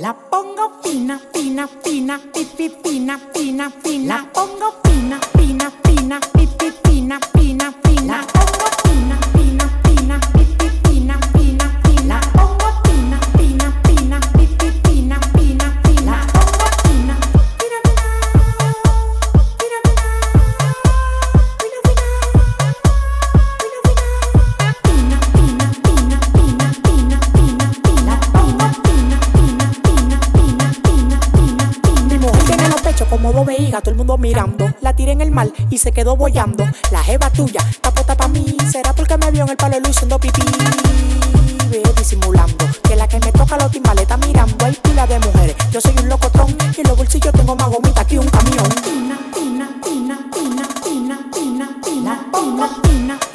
La pongo fina, fina, fina, pipi, fina, fina, fina. La pongo fina, fina, fina, pipi, fina, fina, fina. mirando. La tiré en el mal y se quedó boyando. La jeva tuya, capota pa' mí. Será porque me vio en el palo luciendo pipí. Veo disimulando que la que me toca los timbales está mirando. Hay pila de mujeres. Yo soy un locotrón y en los bolsillos tengo más gomita que un camión. Tina, tina, tina, tina, tina, tina, tina, tina, tina.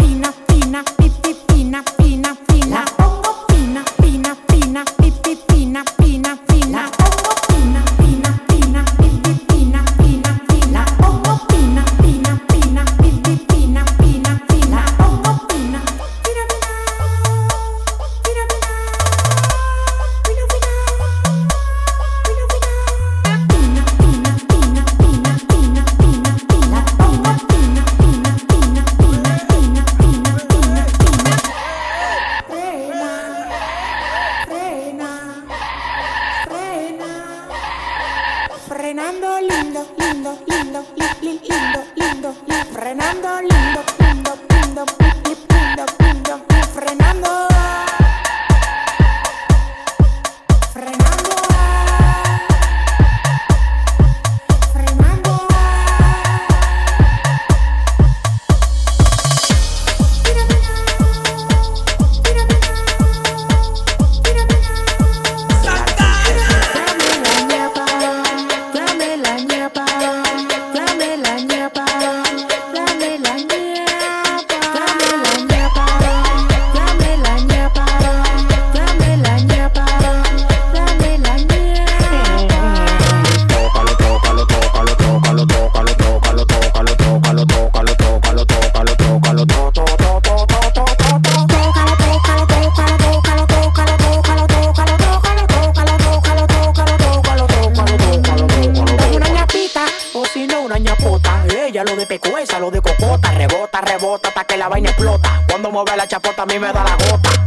Hasta que la vaina explota. Cuando mueve la chapota a mí me da la gota.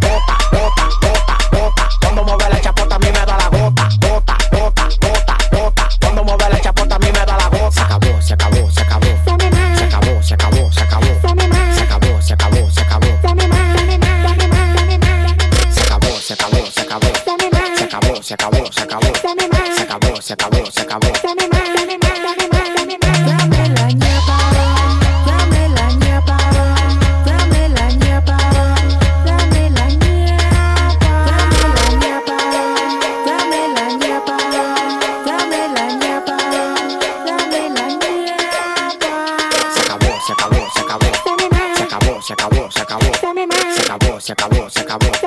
acabó.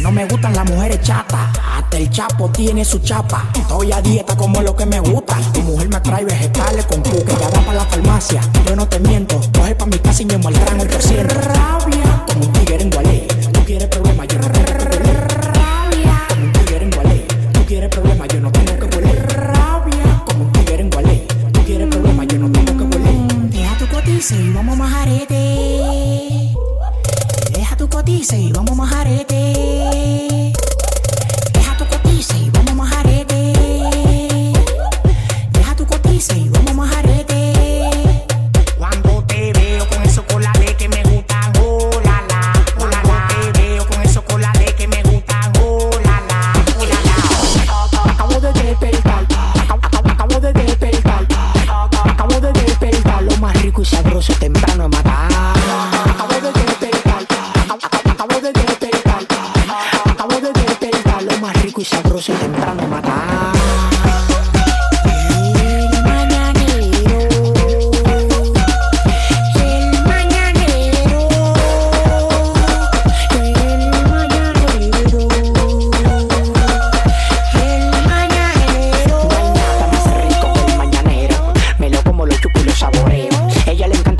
no me gustan las mujeres chatas. Hasta el chapo tiene su chapa. Estoy a dieta como lo que me gusta. Tu mujer me trae vegetales con cuca. Ya va para la farmacia, yo no te miento. Coge pa' mi casa y me maltrán el cociente. Rabia, como un tigre en Gualé. Tú quieres problemas, yo no tengo que volver. Rabia, como un tigre en Gualé. Tú quieres problemas, yo no tengo que volver. Rabia, como un tigre en Gualé. Tú quieres problemas, yo no tengo que volver. Deja tu cotice y vamos a majarete. Deja tu cotice y vamos a majarete. Ella le encanta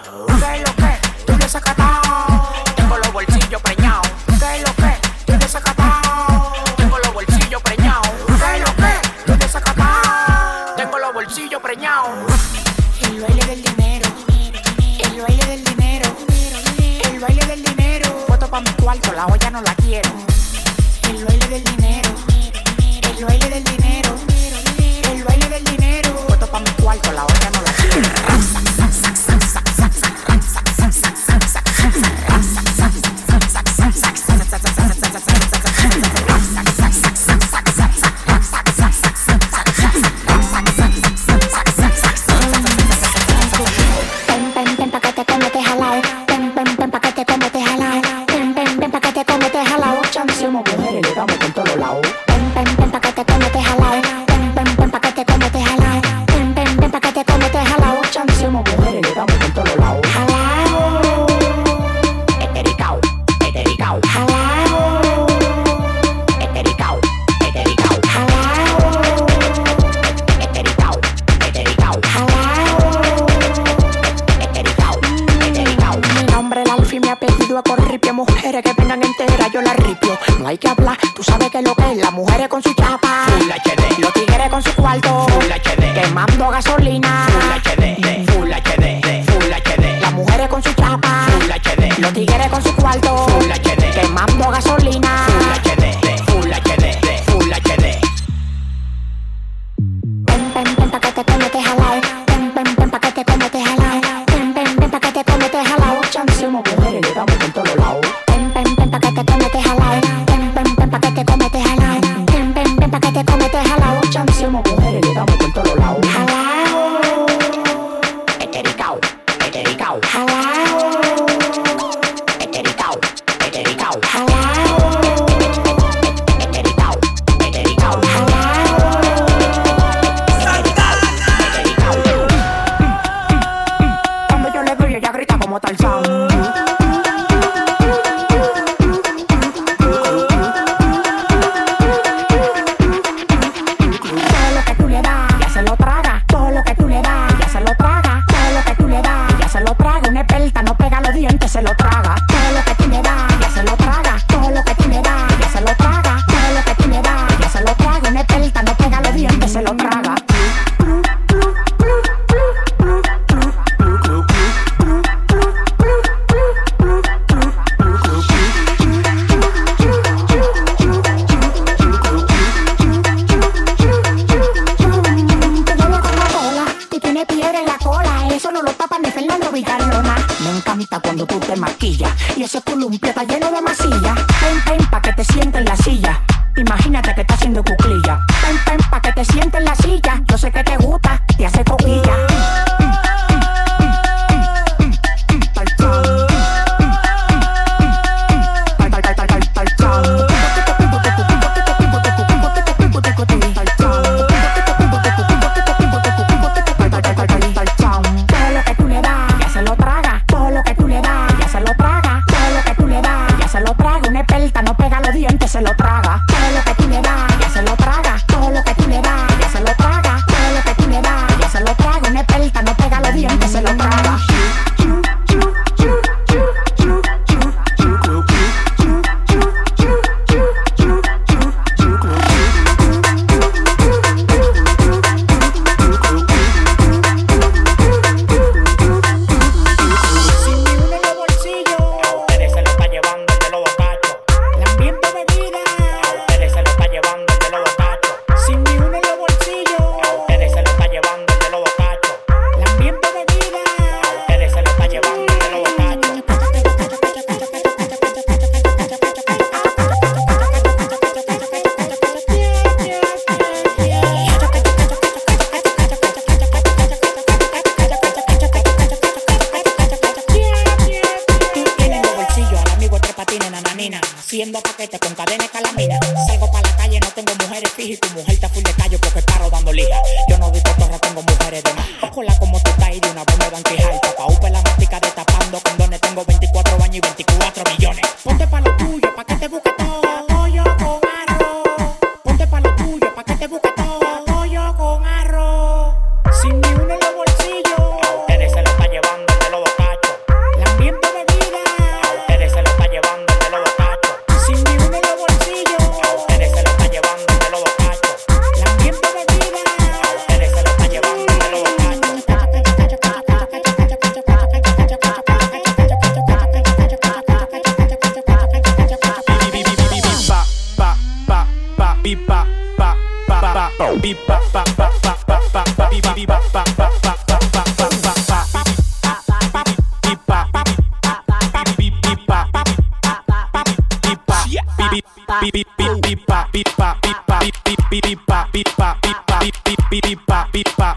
out.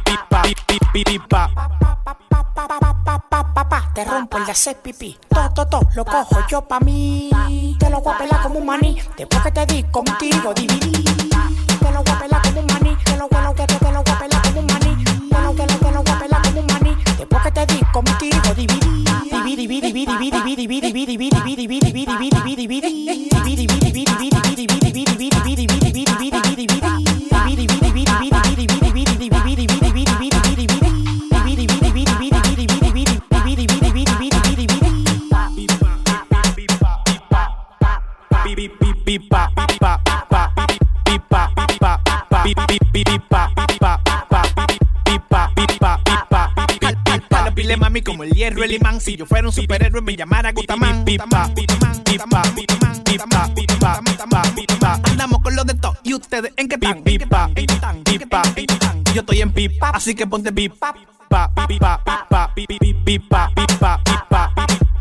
pipa, pipa. Te rompo el de hacer pipí, todo, todo, todo, lo cojo yo pa' mí. Te lo voy a pelar como un maní, después que te di contigo dividí. Te lo voy a pelar como un maní, te lo, que te, lo voy a pelar como un maní. Te lo, que te lo voy a como un maní, después que te di contigo dividí. Dividí, dividí, dividí, dividí, dividí, dividí, dividí, dividí, dividí, dividí, dividí, dividí, dividí, dividí, dividí, dividí, hierro el. Si yo fuera un superhéroe me llamara Gutaman. Pipa, pipa, pipa, pipa, pipa, pipa. Andamos con los de todo y ustedes en qué tan. Pipa, pipa, Yo estoy en pipa, así que ponte pipa. Pipa, pipa, pipa, pipa, pipa, pipa, pipa,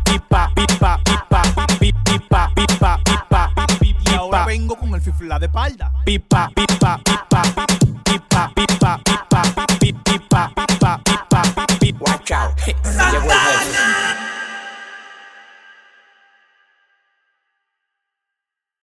pipa, pipa, pipa, pipa, pipa, pipa, pipa. Y ahora vengo con el fifla de espalda. Pipa, pipa, pipa, pipa. Get with